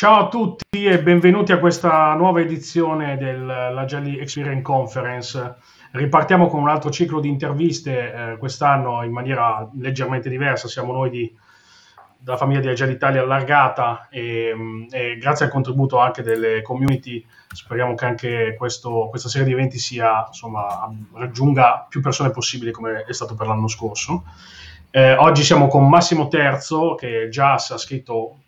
Ciao a tutti e benvenuti a questa nuova edizione dell'Agile Experience Conference. Ripartiamo con un altro ciclo di interviste, eh, quest'anno in maniera leggermente diversa. Siamo noi di, della famiglia di Agile Italia allargata e, mm, e, grazie al contributo anche delle community speriamo che anche questo, questa serie di eventi sia, insomma, raggiunga più persone possibili come è stato per l'anno scorso. Eh, oggi siamo con Massimo Terzo che già ha scritto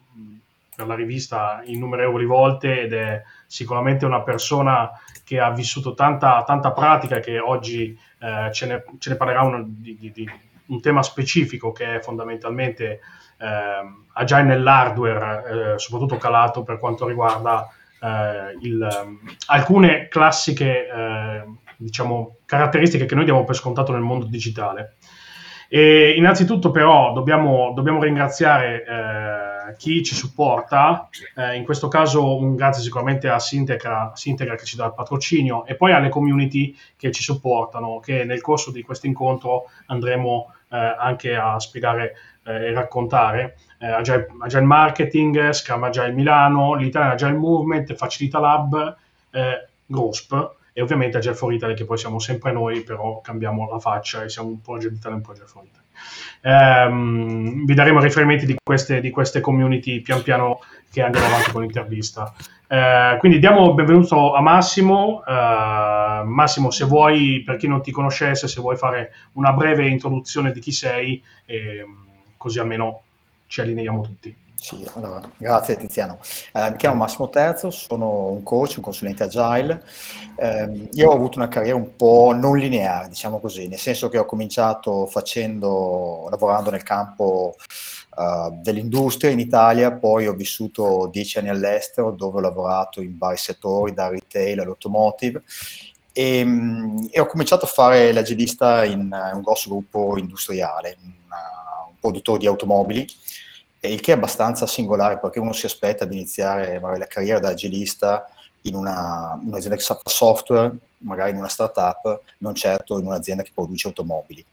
per la rivista innumerevoli volte ed è sicuramente una persona che ha vissuto tanta, tanta pratica che oggi eh, ce, ne, ce, ne, parlerà un, di, di, di, un tema specifico che è fondamentalmente eh, agile nell'hardware, eh, soprattutto calato per quanto riguarda eh, il, alcune classiche eh, diciamo, caratteristiche che noi diamo per scontato nel mondo digitale. E innanzitutto però dobbiamo, dobbiamo ringraziare eh, chi ci supporta, eh, in questo caso un grazie sicuramente a Sintegra, Sintegra, che ci dà il patrocinio e poi alle community che ci supportano, che nel corso di questo incontro andremo eh, anche a spiegare eh, raccontare. Eh, Agile, Agile, Marketing, Scrum Agile Milano, l'Italian Agile Movement, Facilita Lab, eh, GROSP e ovviamente Agile for Italy che poi siamo sempre noi, però cambiamo la faccia e siamo un po' Agile Italy e un po' Agile for Italy. Um, vi daremo riferimenti di queste, di queste, community pian piano che andiamo avanti con l'intervista. Uh, quindi diamo il benvenuto a Massimo. Uh, Massimo, se vuoi, per chi non ti conoscesse, se vuoi fare una breve introduzione di chi sei, e, così almeno ci allineiamo tutti. Sì, allora, grazie Tiziano. Eh, mi chiamo Massimo Terzo, sono un coach, un consulente agile. Eh, io ho avuto una carriera un po' non lineare, diciamo così, nel senso che ho cominciato facendo, lavorando nel campo uh, dell'industria in Italia, poi ho vissuto dieci anni all'estero dove ho lavorato in vari settori, da retail all'automotive. E, e ho cominciato a fare l'agilista in, in un grosso gruppo industriale, un, un produttore di automobili il che è abbastanza singolare perché uno si aspetta di iniziare magari la carriera da agilista in una, un'azienda che fa software, magari in una startup, non certo in un'azienda che produce automobili.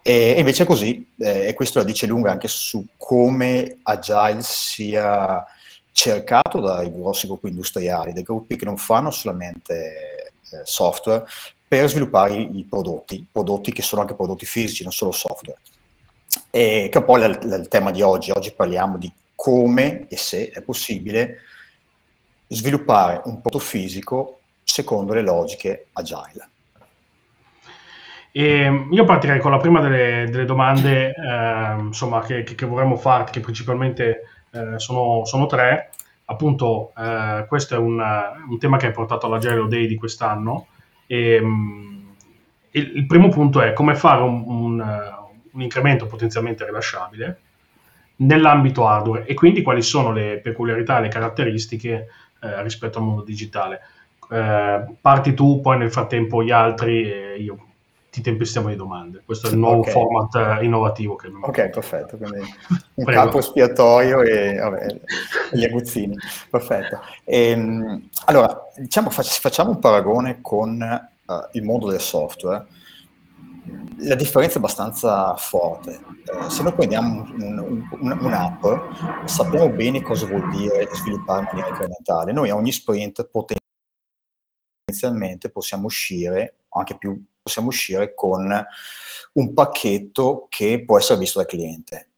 E, e invece è così, eh, e questo la dice lunga anche su come Agile sia cercato dai grossi gruppi industriali, dai gruppi che non fanno solamente eh, software, per sviluppare i prodotti, prodotti che sono anche prodotti fisici, non solo software e che è un po' il, il tema di oggi. Oggi parliamo di come e se è possibile sviluppare un prodotto fisico secondo le logiche agile. E io partirei con la prima delle, delle domande eh, insomma, che, che, vorremmo farti, che principalmente eh, sono, sono, tre. Appunto, eh, questo è un, un, tema che hai portato all'Agile Day di quest'anno. E, um, il, il, primo punto è come fare un, un, un incremento potenzialmente rilasciabile nell'ambito hardware e quindi quali sono le peculiarità e le caratteristiche eh, rispetto al mondo digitale. Eh, parti tu, poi nel frattempo gli altri e io ti tempestiamo di domande. Questo è il nuovo okay. format eh, innovativo che abbiamo. Ok, perfetto. Quindi un Prego. campo espiatorio e vabbè, gli aguzzini. Perfetto. E, ehm, allora, diciamo, facciamo un paragone con uh, il mondo del software la differenza è abbastanza forte. Eh, se noi prendiamo un, un, un'app, sappiamo bene cosa vuol dire sviluppare un linea incrementale. Noi a ogni sprint potenzialmente possiamo uscire, anche più, possiamo uscire con un pacchetto che può essere visto dal cliente.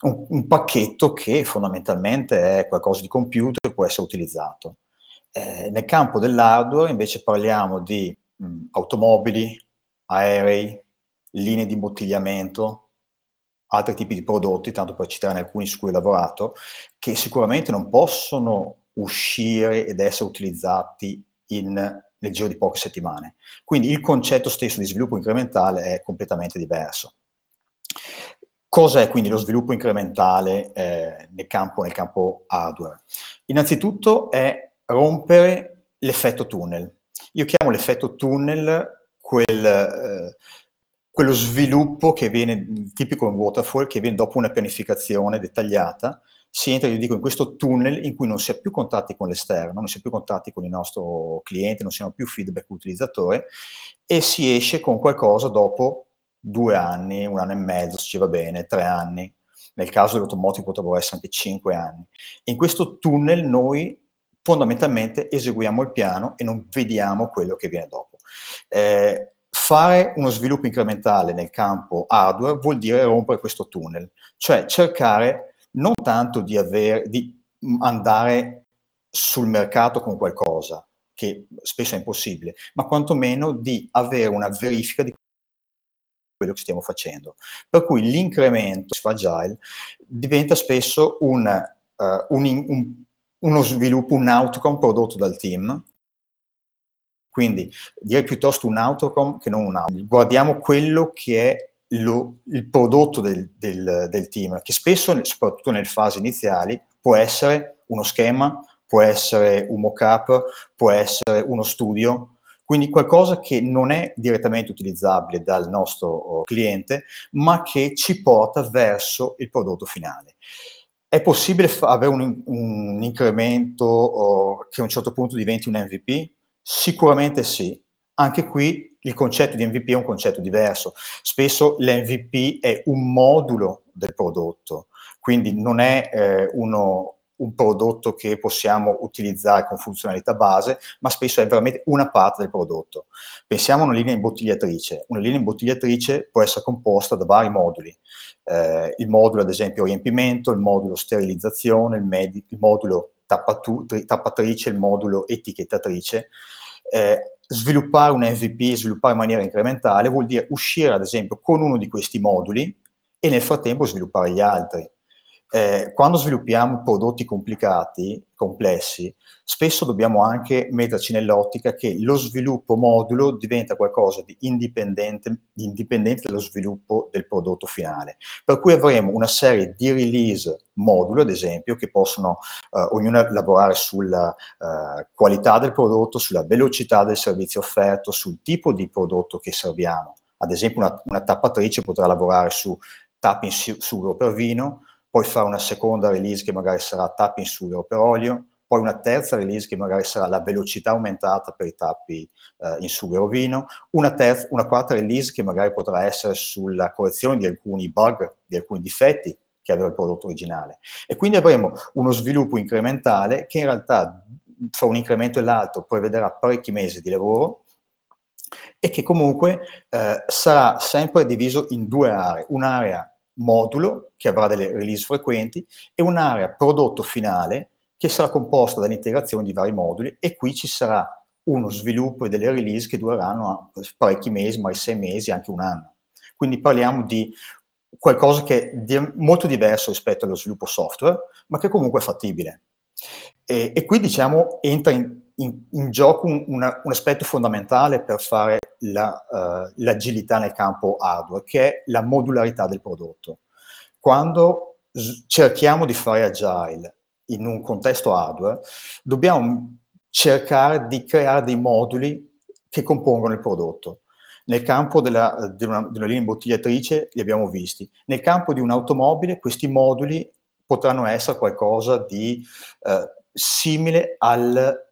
Un, un pacchetto che fondamentalmente è qualcosa di computer e può essere utilizzato. Eh, nel campo dell'hardware invece parliamo di mh, automobili, aerei, linee di imbottigliamento, altri tipi di prodotti, tanto per citarne alcuni su cui ho lavorato, che sicuramente non possono uscire ed essere utilizzati in, nel giro di poche settimane. Quindi il concetto stesso di sviluppo incrementale è completamente diverso. Cos'è quindi lo sviluppo incrementale eh, nel, campo, nel campo hardware? Innanzitutto è rompere l'effetto tunnel. Io chiamo l'effetto tunnel quel, eh, quello sviluppo che viene, tipico in waterfall, che viene dopo una pianificazione dettagliata, si entra, io dico, in questo tunnel in cui non si ha più contatti con l'esterno, non si ha più contatti con il nostro cliente, non si hanno più feedback utilizzatore e si esce con qualcosa dopo due anni, un anno e mezzo, se ci va bene, tre anni. Nel caso dell'automotive potrebbero essere anche cinque anni. In questo tunnel noi fondamentalmente eseguiamo il piano e non vediamo quello che viene dopo. Eh, fare uno sviluppo incrementale nel campo hardware vuol dire rompere questo tunnel, cioè cercare non tanto di, aver, di andare sul mercato con qualcosa, che spesso è impossibile, ma quantomeno di avere una verifica di quello che stiamo facendo. Per cui l'incremento su Agile diventa spesso un, uh, un, un, uno sviluppo, un outcome prodotto dal team, quindi direi piuttosto un outcome che non un outcome. Guardiamo quello che è lo, il prodotto del, del, del, team, che spesso, soprattutto nelle fasi iniziali, può essere uno schema, può essere un mock-up, può essere uno studio, quindi qualcosa che non è direttamente utilizzabile dal nostro oh, cliente, ma che ci porta verso il prodotto finale. È possibile fa- avere un, un incremento oh, che a un certo punto diventi un MVP? Sicuramente sì. Anche qui il concetto di MVP è un concetto diverso. Spesso l'MVP è un modulo del prodotto, quindi non è eh, uno, un prodotto che possiamo utilizzare con funzionalità base, ma spesso è veramente una parte del prodotto. Pensiamo a una linea imbottigliatrice. Una linea imbottigliatrice può essere composta da vari moduli. Eh, il modulo, ad esempio, riempimento, il modulo sterilizzazione, il, med- il modulo tappatu- tappatrice, il modulo etichettatrice. Eh, sviluppare un MVP, sviluppare in maniera incrementale, vuol dire uscire ad esempio con uno di questi moduli e nel frattempo sviluppare gli altri eh, quando sviluppiamo prodotti complicati, complessi, spesso dobbiamo anche metterci nell'ottica che lo sviluppo modulo diventa qualcosa di indipendente, di indipendente dallo sviluppo del prodotto finale. Per cui avremo una serie di release modulo, ad esempio, che possono eh, ognuno lavorare sulla eh, qualità del prodotto, sulla velocità del servizio offerto, sul tipo di prodotto che serviamo. Ad esempio una, una tappatrice potrà lavorare su tapping sugo per vino, poi fare una seconda release che magari sarà tappi in sughero per olio, poi una terza release che magari sarà la velocità aumentata per i tappi eh, in sughero vino, una, terza, una quarta release che magari potrà essere sulla correzione di alcuni bug, di alcuni difetti che aveva il prodotto originale. E quindi avremo uno sviluppo incrementale che in realtà fra un incremento e l'altro prevederà parecchi mesi di lavoro e che comunque eh, sarà sempre diviso in due aree, un'area modulo che avrà delle release frequenti e un'area prodotto finale che sarà composta dall'integrazione di vari moduli e qui ci sarà uno sviluppo e delle release che dureranno parecchi mesi, magari sei mesi, anche un anno. Quindi parliamo di qualcosa che è molto diverso rispetto allo sviluppo software, ma che comunque è fattibile. E, e qui diciamo entra in, in, in gioco un, una, un, aspetto fondamentale per fare la, uh, l'agilità nel campo hardware, che è la modularità del prodotto. Quando s- cerchiamo di fare agile in un contesto hardware, dobbiamo cercare di creare dei moduli che compongono il prodotto. Nel campo della, di, una, di una linea imbottigliatrice li abbiamo visti. Nel campo di un'automobile questi moduli potranno essere qualcosa di eh, simile al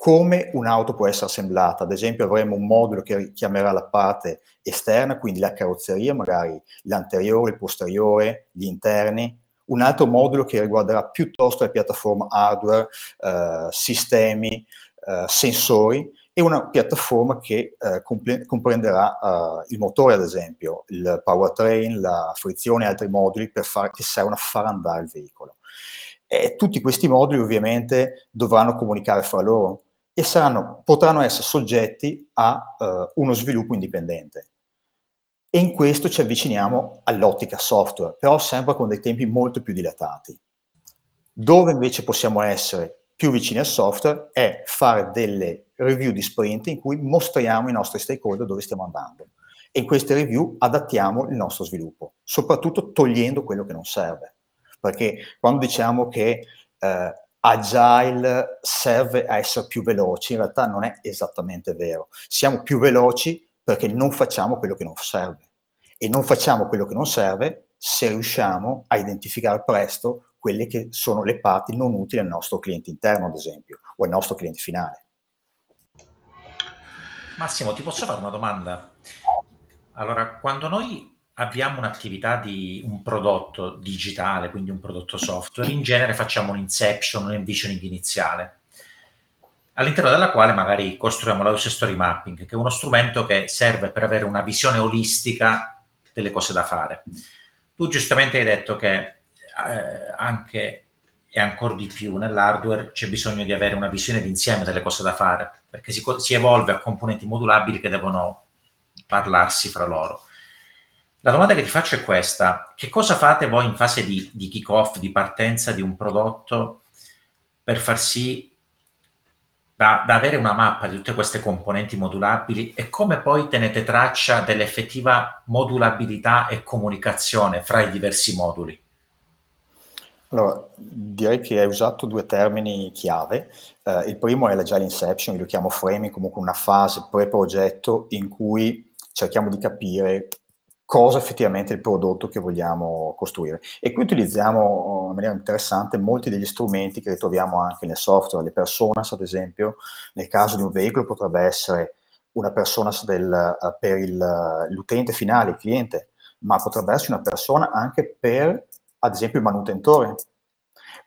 come un'auto può essere assemblata. Ad esempio avremo un modulo che chiamerà la parte esterna, quindi la carrozzeria, magari l'anteriore, il posteriore, gli interni. Un altro modulo che riguarderà piuttosto la piattaforma hardware, eh, sistemi, eh, sensori e una piattaforma che eh, compre- comprenderà eh, il motore, ad esempio, il powertrain, la frizione e altri moduli per far, che servono a far andare il veicolo. E tutti questi moduli ovviamente dovranno comunicare fra loro e saranno, potranno essere soggetti a uh, uno sviluppo indipendente. E in questo ci avviciniamo all'ottica software, però sempre con dei tempi molto più dilatati. Dove invece possiamo essere più vicini al software è fare delle review di sprint in cui mostriamo ai nostri stakeholder dove stiamo andando. E in queste review adattiamo il nostro sviluppo, soprattutto togliendo quello che non serve. Perché quando diciamo che eh, agile serve a essere più veloci, in realtà non è esattamente vero. Siamo più veloci perché non facciamo quello che non serve. E non facciamo quello che non serve se riusciamo a identificare presto quelle che sono le parti non utili al nostro cliente interno, ad esempio, o al nostro cliente finale. Massimo, ti posso fare una domanda? Allora, quando noi abbiamo un'attività di un prodotto digitale, quindi un prodotto software, in genere facciamo un inception, un envisioning iniziale, all'interno della quale magari costruiamo la user story mapping, che è uno strumento che serve per avere una visione olistica delle cose da fare. Tu giustamente hai detto che eh, anche e ancora di più nell'hardware c'è bisogno di avere una visione d'insieme delle cose da fare, perché si, si evolve a componenti modulabili che devono parlarsi fra loro. La domanda che ti faccio è questa: che cosa fate voi in fase di, di kick-off, di partenza di un prodotto per far sì da, da, avere una mappa di tutte queste componenti modulabili e come poi tenete traccia dell'effettiva modulabilità e comunicazione fra i diversi moduli? Allora, direi che hai usato due termini chiave. Uh, il primo è l'agile inception, io lo chiamo framing, comunque una fase pre-progetto in cui cerchiamo di capire cosa effettivamente è il prodotto che vogliamo costruire. E qui utilizziamo in maniera interessante molti degli strumenti che ritroviamo anche nel software, le personas ad esempio, nel caso di un veicolo potrebbe essere una persona del, uh, per il, uh, l'utente finale, il cliente, ma potrebbe essere una persona anche per, ad esempio, il manutentore.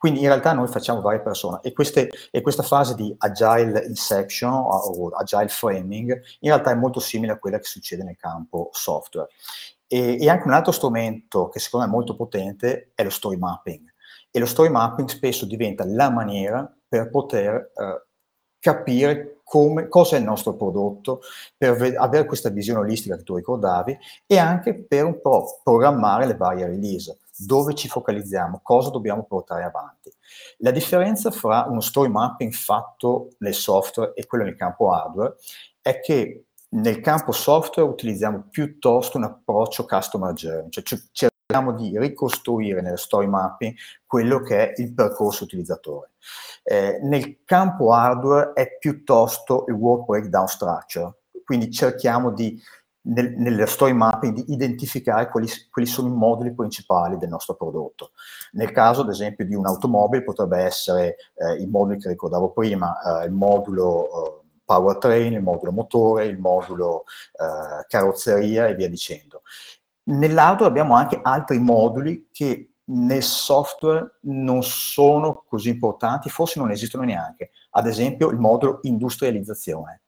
Quindi in realtà noi facciamo varie persone e, queste, e questa fase di agile inception o agile framing in realtà è molto simile a quella che succede nel campo software. E, e, anche un altro strumento che secondo me è molto potente è lo story mapping. E lo story mapping spesso diventa la maniera per poter eh, capire come, cosa è il nostro prodotto, per ve- avere questa visione olistica che tu ricordavi e anche per un po' programmare le varie release, dove ci focalizziamo, cosa dobbiamo portare avanti. La differenza fra uno story mapping fatto nel software e quello nel campo hardware è che nel campo software utilizziamo piuttosto un approccio customer journey, cioè cerchiamo di ricostruire nel story mapping quello che è il percorso utilizzatore. Eh, nel campo hardware è piuttosto il work breakdown structure, quindi cerchiamo di nel, nelle story mapping di identificare quali, quali, sono i moduli principali del nostro prodotto. Nel caso, ad esempio, di un'automobile potrebbe essere eh, i moduli che ricordavo prima, eh, il modulo eh, powertrain, il modulo motore, il modulo eh, carrozzeria e via dicendo. Nell'hardware abbiamo anche altri moduli che nel software non sono così importanti, forse non esistono neanche. Ad esempio il modulo industrializzazione.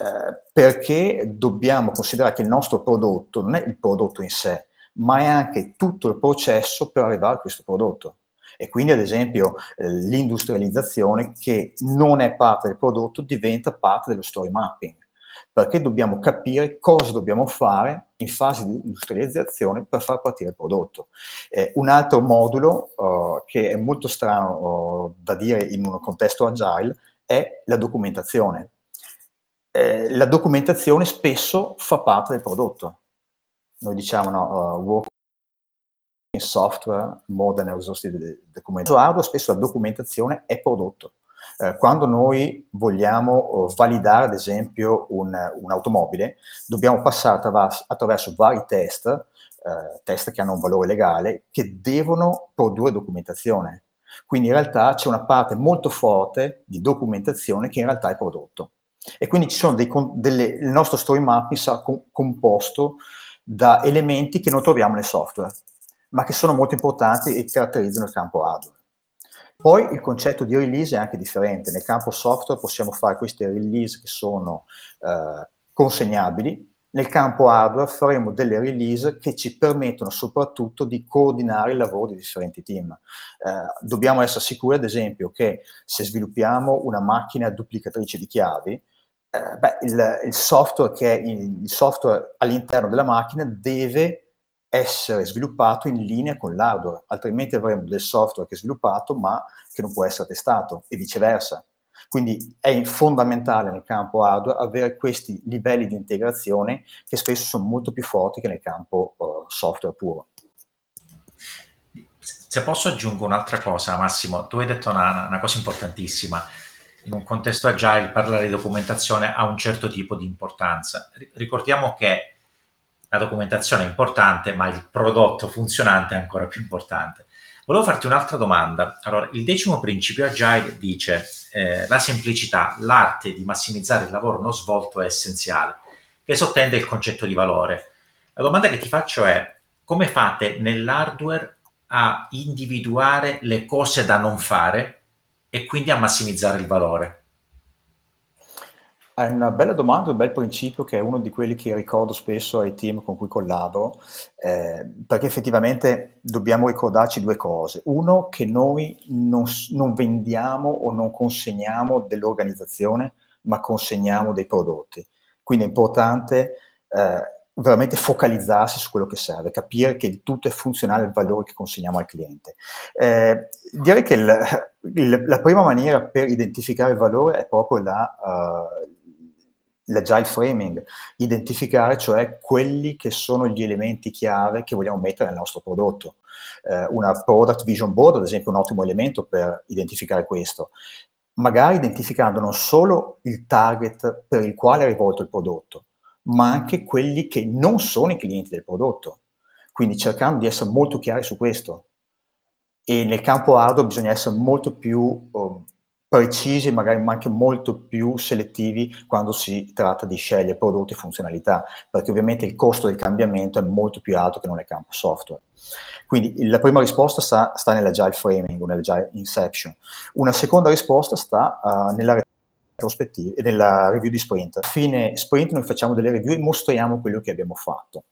Eh, perché dobbiamo considerare che il nostro prodotto non è il prodotto in sé, ma è anche tutto il processo per arrivare a questo prodotto. E quindi, ad esempio, eh, l'industrializzazione che non è parte del prodotto diventa parte dello story mapping, perché dobbiamo capire cosa dobbiamo fare in fase di industrializzazione per far partire il prodotto. Eh, un altro modulo uh, che è molto strano uh, da dire in un contesto agile è la documentazione. Eh, la documentazione spesso fa parte del prodotto. Noi diciamo no, uh, work in software more than exhaustive document. Hardware spesso la documentazione è prodotto. Eh, quando noi vogliamo validare, ad esempio, un, un'automobile, dobbiamo passare attraverso, attraverso vari test, eh, test che hanno un valore legale, che devono produrre documentazione. Quindi in realtà c'è una parte molto forte di documentazione che in realtà è prodotto. E quindi ci sono dei, delle, il nostro story mapping sarà composto da elementi che non troviamo nel software ma che sono molto importanti e caratterizzano il campo hardware. Poi il concetto di release è anche differente. Nel campo software possiamo fare queste release che sono eh, consegnabili. Nel campo hardware faremo delle release che ci permettono soprattutto di coordinare il lavoro di differenti team. Eh, dobbiamo essere sicuri, ad esempio, che se sviluppiamo una macchina duplicatrice di chiavi, eh, beh, il, il, software che è il, il software all'interno della macchina deve essere sviluppato in linea con l'hardware, altrimenti avremo del software che è sviluppato ma che non può essere testato e viceversa. Quindi è fondamentale nel campo hardware avere questi livelli di integrazione che spesso sono molto più forti che nel campo uh, software puro. Se posso aggiungere un'altra cosa, Massimo, tu hai detto una, una cosa importantissima. In un contesto agile parlare di documentazione ha un certo tipo di importanza. Ricordiamo che la documentazione è importante, ma il prodotto funzionante è ancora più importante. Volevo farti un'altra domanda. Allora, il decimo principio Agile dice eh, la semplicità, l'arte di massimizzare il lavoro non svolto è essenziale, che sottende il concetto di valore. La domanda che ti faccio è come fate nell'hardware a individuare le cose da non fare e quindi a massimizzare il valore? È una bella domanda, un bel principio che è uno di quelli che ricordo spesso ai team con cui collaboro, eh, perché effettivamente dobbiamo ricordarci due cose. Uno, che noi non, non vendiamo o non consegniamo dell'organizzazione, ma consegniamo dei prodotti. Quindi è importante eh, veramente focalizzarsi su quello che serve, capire che il tutto è funzionale al valore che consegniamo al cliente. Eh, direi che il, il, la prima maniera per identificare il valore è proprio la, uh, l'agile framing, identificare cioè quelli che sono gli elementi chiave che vogliamo mettere nel nostro prodotto. Eh, una product vision board, ad esempio, è un ottimo elemento per identificare questo. Magari identificando non solo il target per il quale è rivolto il prodotto, ma anche quelli che non sono i clienti del prodotto. Quindi cercando di essere molto chiari su questo. E nel campo hardware bisogna essere molto più um, precisi, magari anche molto più selettivi quando si tratta di scegliere prodotti e funzionalità, perché ovviamente il costo del cambiamento è molto più alto che nel campo software. Quindi la prima risposta sta, sta nell'agile framing o nell'agile inception. Una seconda risposta sta uh, nella retrospettiva e nella review di sprint. A fine sprint noi facciamo delle review e mostriamo quello che abbiamo fatto.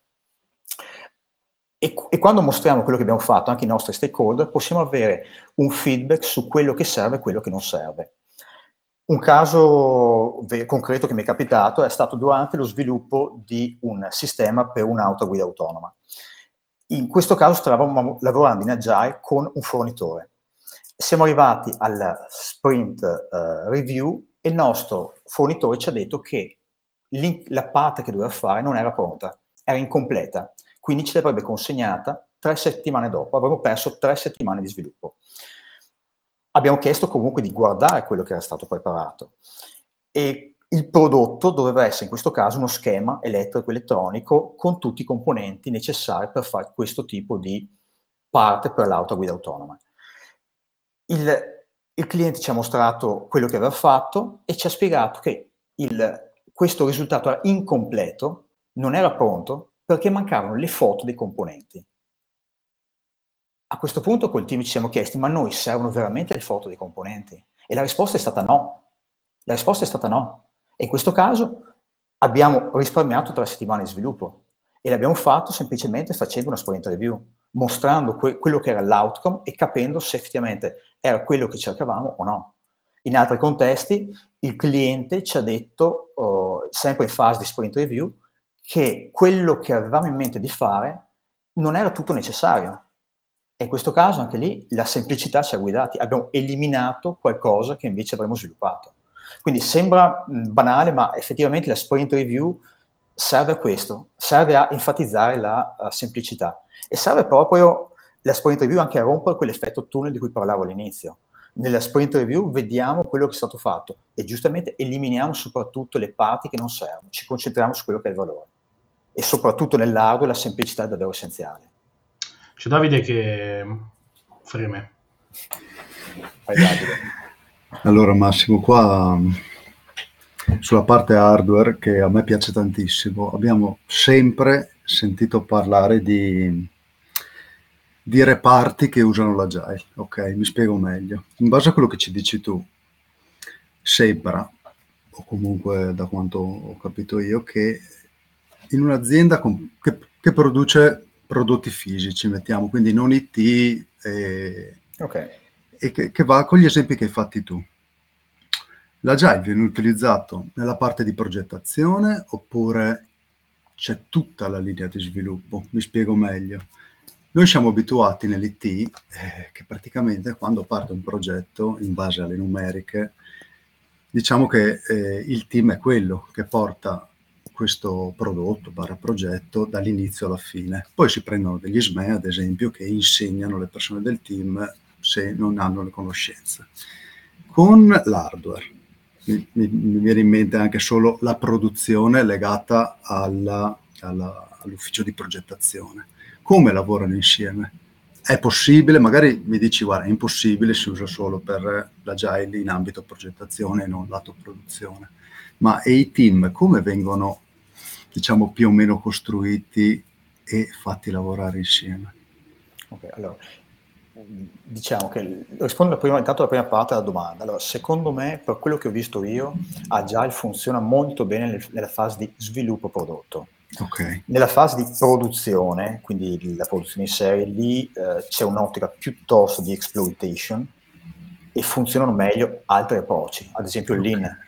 E, e, quando mostriamo quello che abbiamo fatto anche ai nostri stakeholder, possiamo avere un feedback su quello che serve e quello che non serve. Un caso concreto che mi è capitato è stato durante lo sviluppo di un sistema per un'auto guida autonoma. In questo caso stavamo lavorando in Agile con un fornitore. Siamo arrivati al sprint uh, review il nostro fornitore ci ha detto che la parte che doveva fare non era pronta, era incompleta quindi ce l'avrebbe consegnata tre settimane dopo, avremmo perso tre settimane di sviluppo. Abbiamo chiesto comunque di guardare quello che era stato preparato e il prodotto doveva essere in questo caso uno schema elettrico-elettronico con tutti i componenti necessari per fare questo tipo di parte per l'auto guida autonoma. Il, il, cliente ci ha mostrato quello che aveva fatto e ci ha spiegato che il, questo risultato era incompleto, non era pronto perché mancavano le foto dei componenti. A questo punto col team ci siamo chiesti, ma a noi servono veramente le foto dei componenti? E la risposta è stata no. La risposta è stata no. E in questo caso abbiamo risparmiato tre settimane di sviluppo e l'abbiamo fatto semplicemente facendo una sprint review, mostrando que- quello che era l'outcome e capendo se effettivamente era quello che cercavamo o no. In altri contesti il cliente ci ha detto, uh, sempre in fase di sprint review, che quello che avevamo in mente di fare non era tutto necessario. E in questo caso anche lì la semplicità ci ha guidati, abbiamo eliminato qualcosa che invece avremmo sviluppato. Quindi sembra banale, ma effettivamente la sprint review serve a questo, serve a enfatizzare la uh, semplicità e serve proprio la sprint review anche a rompere quell'effetto tunnel di cui parlavo all'inizio. Nella sprint review vediamo quello che è stato fatto e giustamente eliminiamo soprattutto le parti che non servono, ci concentriamo su quello che è il valore e soprattutto nell'hardware la semplicità è davvero essenziale. C'è Davide che freme. Allora Massimo, qua sulla parte hardware che a me piace tantissimo, abbiamo sempre sentito parlare di, di reparti che usano l'agile. Ok, mi spiego meglio. In base a quello che ci dici tu, sembra, o comunque da quanto ho capito io, che in un'azienda con, che, che, produce prodotti fisici, mettiamo, quindi non IT, e, okay. e che, che, va con gli esempi che hai fatti tu. L'agile viene utilizzato nella parte di progettazione oppure c'è tutta la linea di sviluppo? Mi spiego meglio. Noi siamo abituati nell'IT eh, che praticamente quando parte un progetto in base alle numeriche, diciamo che eh, il team è quello che porta questo prodotto barra progetto dall'inizio alla fine. Poi si prendono degli SME, ad esempio, che insegnano le persone del team se non hanno le conoscenze. Con l'hardware, mi, mi, mi viene in mente anche solo la produzione legata alla, alla, all'ufficio di progettazione. Come lavorano insieme? è possibile, magari mi dici guarda è impossibile, si usa solo per l'agile in ambito progettazione e non lato produzione, ma e i team come vengono diciamo più o meno costruiti e fatti lavorare insieme? Ok, allora diciamo che rispondo prima, intanto alla prima parte della domanda. Allora, secondo me, per quello che ho visto io, Agile funziona molto bene nella fase di sviluppo prodotto. Okay. Nella fase di produzione, quindi la produzione in serie, lì eh, c'è un'ottica piuttosto di exploitation e funzionano meglio altri approcci, ad esempio il Lean.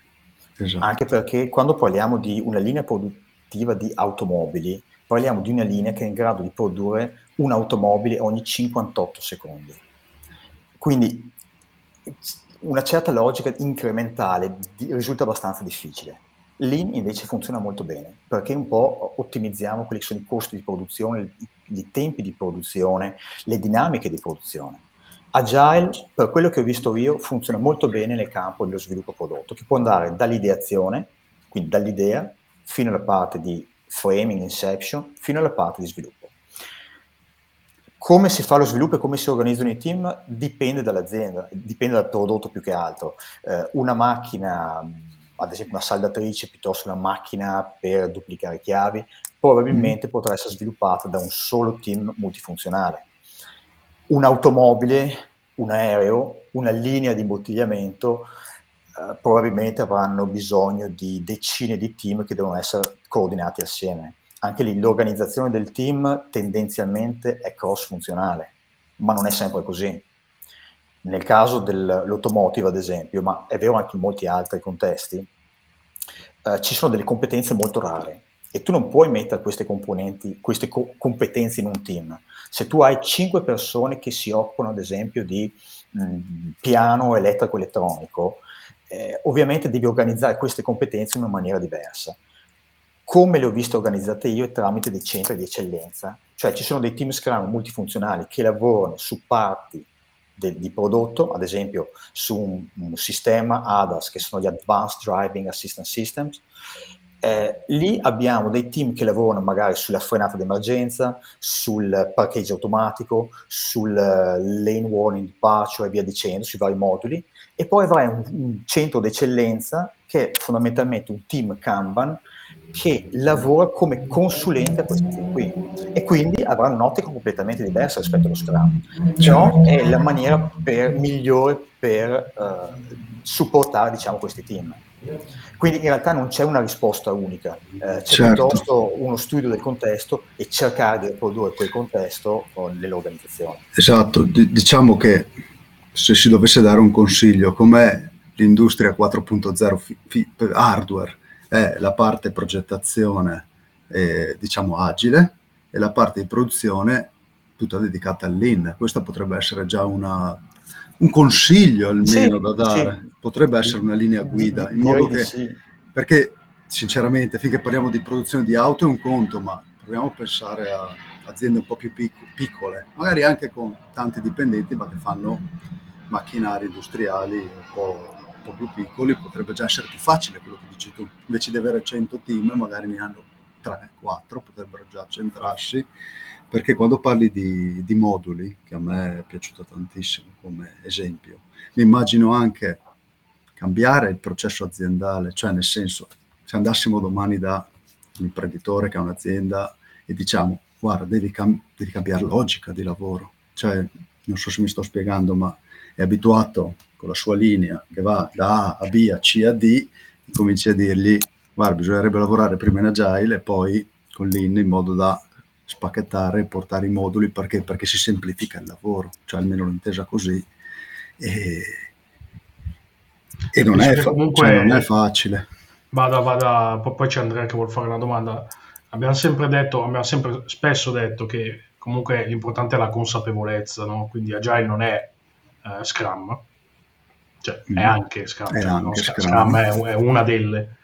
Esatto. Anche perché quando parliamo di una linea produttiva di automobili, parliamo di una linea che è in grado di produrre un'automobile ogni 58 secondi. Quindi una certa logica incrementale risulta abbastanza difficile. Lean invece funziona molto bene perché un po' ottimizziamo quelli che sono i costi di produzione, i tempi di produzione, le dinamiche di produzione. Agile, per quello che ho visto io, funziona molto bene nel campo dello sviluppo prodotto, che può andare dall'ideazione, quindi dall'idea, fino alla parte di framing, inception, fino alla parte di sviluppo. Come si fa lo sviluppo e come si organizzano i team dipende dall'azienda, dipende dal prodotto più che altro. Eh, una macchina, ad esempio una saldatrice piuttosto che una macchina per duplicare chiavi, probabilmente mm. potrà essere sviluppata da un solo team multifunzionale. Un'automobile, un aereo, una linea di imbottigliamento eh, probabilmente avranno bisogno di decine di team che devono essere coordinati assieme anche lì l'organizzazione del team tendenzialmente è cross-funzionale, ma non è sempre così. Nel caso dell'automotive, ad esempio, ma è vero anche in molti altri contesti, eh, ci sono delle competenze molto rare e tu non puoi mettere queste queste co- competenze in un team. Se tu hai cinque persone che si occupano, ad esempio, di mh, piano elettrico-elettronico, eh, ovviamente devi organizzare queste competenze in una maniera diversa come le ho viste organizzate io tramite dei centri di eccellenza. Cioè ci sono dei team Scrum multifunzionali che lavorano su parti de- di prodotto, ad esempio su un, un, sistema ADAS, che sono gli Advanced Driving Assistance Systems. Eh, lì abbiamo dei team che lavorano magari sulla frenata d'emergenza, sul parcheggio automatico, sul lane warning departure e via dicendo, sui vari moduli, e poi avrai un, un centro d'eccellenza che è fondamentalmente un team Kanban che lavora come consulente a questi team qui e quindi avrà un'ottica completamente diversa rispetto allo Scrum. Però è la maniera per, migliore per uh, supportare diciamo, questi team. Quindi in realtà non c'è una risposta unica, eh, c'è certo. piuttosto uno studio del contesto e cercare di riprodurre quel contesto nell'organizzazione. Esatto, D- diciamo che se si dovesse dare un consiglio, com'è l'industria 4.0 fi- fi- hardware? È la parte progettazione, eh, diciamo, agile e la parte di produzione tutta dedicata al lean. Questo potrebbe essere già una, un consiglio almeno sì, da dare, sì. potrebbe essere una linea guida, in modo che, sì. perché sinceramente finché parliamo di produzione di auto è un conto, ma proviamo a pensare a aziende un po' più pic- piccole, magari anche con tanti dipendenti, ma che fanno macchinari industriali un po' po' più piccoli potrebbe già essere più facile quello che dici tu. Invece di avere 100 team, magari ne hanno 3, 4, potrebbero già centrarsi, perché quando parli di, di moduli, che a me è piaciuto tantissimo come esempio, mi immagino anche cambiare il processo aziendale, cioè nel senso, se andassimo domani da un imprenditore che ha un'azienda e diciamo, guarda, devi, cam- devi cambiare logica di lavoro, cioè, non so se mi sto spiegando, ma è abituato con la sua linea che va da A a B a C a D, cominci a dirgli guarda bisognerebbe lavorare prima in agile e poi con l'in in modo da spacchettare e portare i moduli perché, perché si semplifica il lavoro, cioè almeno l'ho intesa così. E, e non, è, comunque, cioè non è facile. Vada, vada, poi c'è Andrea che vuole fare una domanda. Abbiamo sempre detto, abbiamo sempre spesso detto che comunque l'importante è la consapevolezza, no? quindi Agile non è uh, Scrum, cioè è mm. anche Scrum, è, cioè, anche Scrum. Scrum è, è, una delle,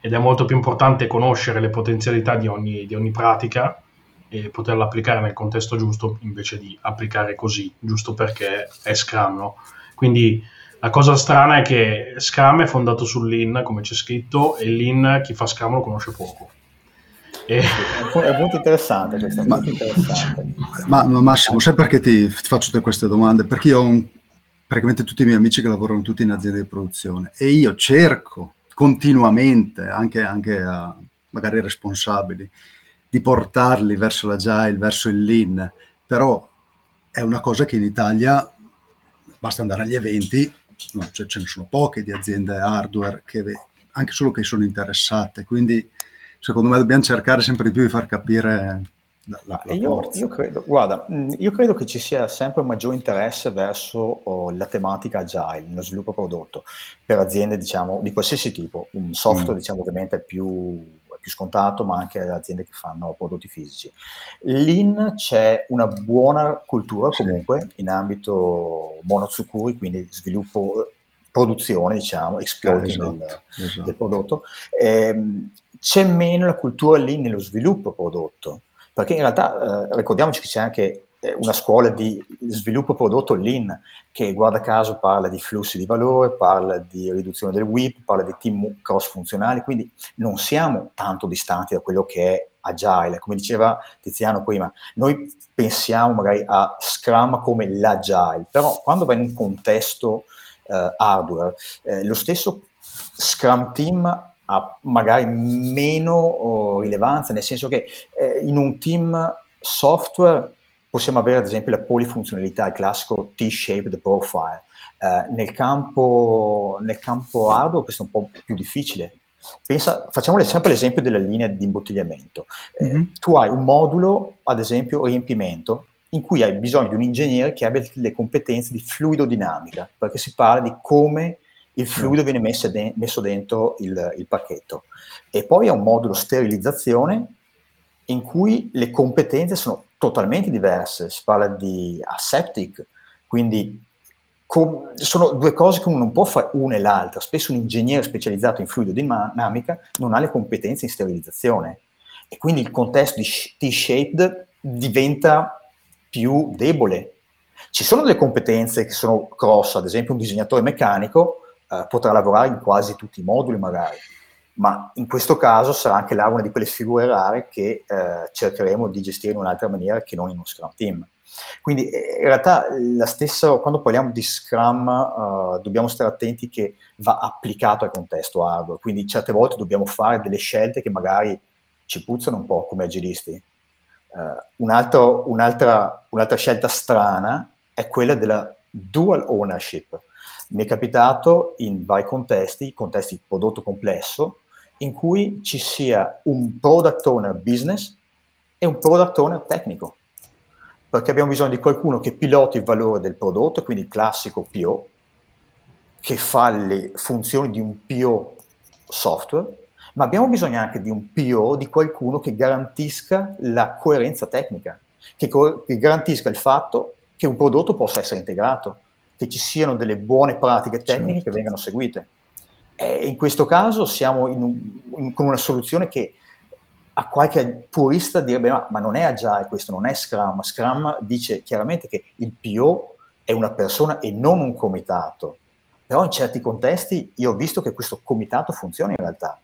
ed è molto più importante conoscere le potenzialità di ogni, di ogni pratica e poterla applicare nel contesto giusto invece di applicare così, giusto perché è Scrum, no? Quindi la cosa strana è che Scrum è fondato sul Lean, come c'è scritto, e Lean chi fa Scrum lo conosce poco. E... È molto interessante questo, ma, interessante. Ma, ma, Massimo, sai perché ti, ti faccio tutte queste domande? Perché io ho un, praticamente tutti i miei amici che lavorano tutti in aziende di produzione. E io cerco continuamente, anche, anche a magari responsabili, di portarli verso l'agile, verso il lean, però è una cosa che in Italia basta andare agli eventi, no, cioè ce ne sono poche di aziende hardware che anche solo che sono interessate, quindi secondo me dobbiamo cercare sempre di più di far capire la, la, la io, io, credo, guarda, mm, io credo che ci sia sempre un maggiore interesse verso oh, la tematica agile, lo sviluppo prodotto, per aziende diciamo di qualsiasi tipo, un software mm. diciamo ovviamente più più scontato, ma anche aziende che fanno prodotti fisici. Lean c'è una buona cultura comunque in ambito monozucuri, quindi sviluppo, produzione, diciamo, exploiting esatto, del, esatto. del, prodotto. Eh, c'è meno la cultura Lean nello sviluppo prodotto, perché in realtà eh, ricordiamoci che c'è anche una scuola di sviluppo prodotto lean che guarda caso parla di flussi di valore, parla di riduzione del WIP, parla di team cross funzionali, quindi non siamo tanto distanti da quello che è agile. Come diceva Tiziano prima, noi pensiamo magari a Scrum come l'agile, però quando va in un contesto eh, hardware, eh, lo stesso Scrum Team ha magari meno oh, rilevanza, nel senso che eh, in un team software possiamo avere ad esempio la polifunzionalità, il classico T-shaped profile. Eh, nel, campo, nel campo hardware questo è un po' più difficile. Pensa, facciamo sempre l'esempio della linea di imbottigliamento. Eh, mm-hmm. Tu hai un modulo, ad esempio riempimento, in cui hai bisogno di un ingegnere che abbia le competenze di fluidodinamica, perché si parla di come il fluido viene messo, de- messo dentro il, il, pacchetto. E poi hai un modulo sterilizzazione in cui le competenze sono totalmente diverse, si parla di aseptic, quindi com- sono due cose che uno non può fare una e l'altra. Spesso un ingegnere specializzato in fluidodinamica non ha le competenze in sterilizzazione e quindi il contesto di T-shaped diventa più debole. Ci sono delle competenze che sono cross, ad esempio un disegnatore meccanico eh, potrà lavorare in quasi tutti i moduli magari, ma in questo caso sarà anche là una di quelle figure rare che eh, cercheremo di gestire in un'altra maniera che non in uno Scrum Team. Quindi eh, in realtà stessa, quando parliamo di Scrum uh, dobbiamo stare attenti che va applicato al contesto hardware, quindi certe volte dobbiamo fare delle scelte che magari ci puzzano un po' come agilisti. Uh, un altro, un'altra, un'altra scelta strana è quella della dual ownership. Mi è capitato in vari contesti, contesti prodotto complesso, in cui ci sia un product owner business e un product owner tecnico, perché abbiamo bisogno di qualcuno che piloti il valore del prodotto, quindi il classico PO, che fa le funzioni di un PO software, ma abbiamo bisogno anche di un PO, di qualcuno che garantisca la coerenza tecnica, che, co- che garantisca il fatto che un prodotto possa essere integrato, che ci siano delle buone pratiche tecniche certo. che vengano seguite. E in questo caso siamo in in, con una soluzione che a qualche purista direbbe ma, ma, non è agile questo, non è Scrum. Scrum dice chiaramente che il PO è una persona e non un comitato. Però in certi contesti io ho visto che questo comitato funziona in realtà,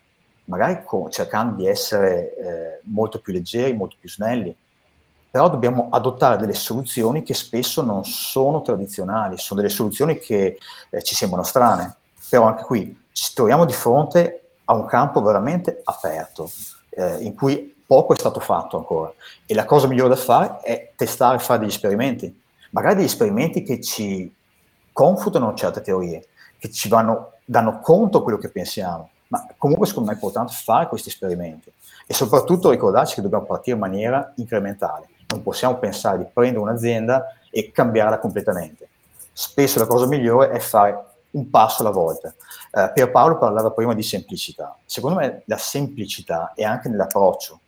magari con, cercando di essere eh, molto più leggeri, molto più snelli. Però dobbiamo adottare delle soluzioni che spesso non sono tradizionali, sono delle soluzioni che eh, ci sembrano strane. Però anche qui ci troviamo di fronte a un campo veramente aperto, eh, in cui poco è stato fatto ancora. E la cosa migliore da fare è testare e fare degli esperimenti. Magari degli esperimenti che ci confutano certe teorie, che ci vanno, danno conto di quello che pensiamo. Ma comunque secondo me è importante fare questi esperimenti. E soprattutto ricordarci che dobbiamo partire in maniera incrementale. Non possiamo pensare di prendere un'azienda e cambiarla completamente. Spesso la cosa migliore è fare un passo alla volta. Uh, Pierpaolo parlava prima di semplicità. Secondo me la semplicità è anche nell'approccio.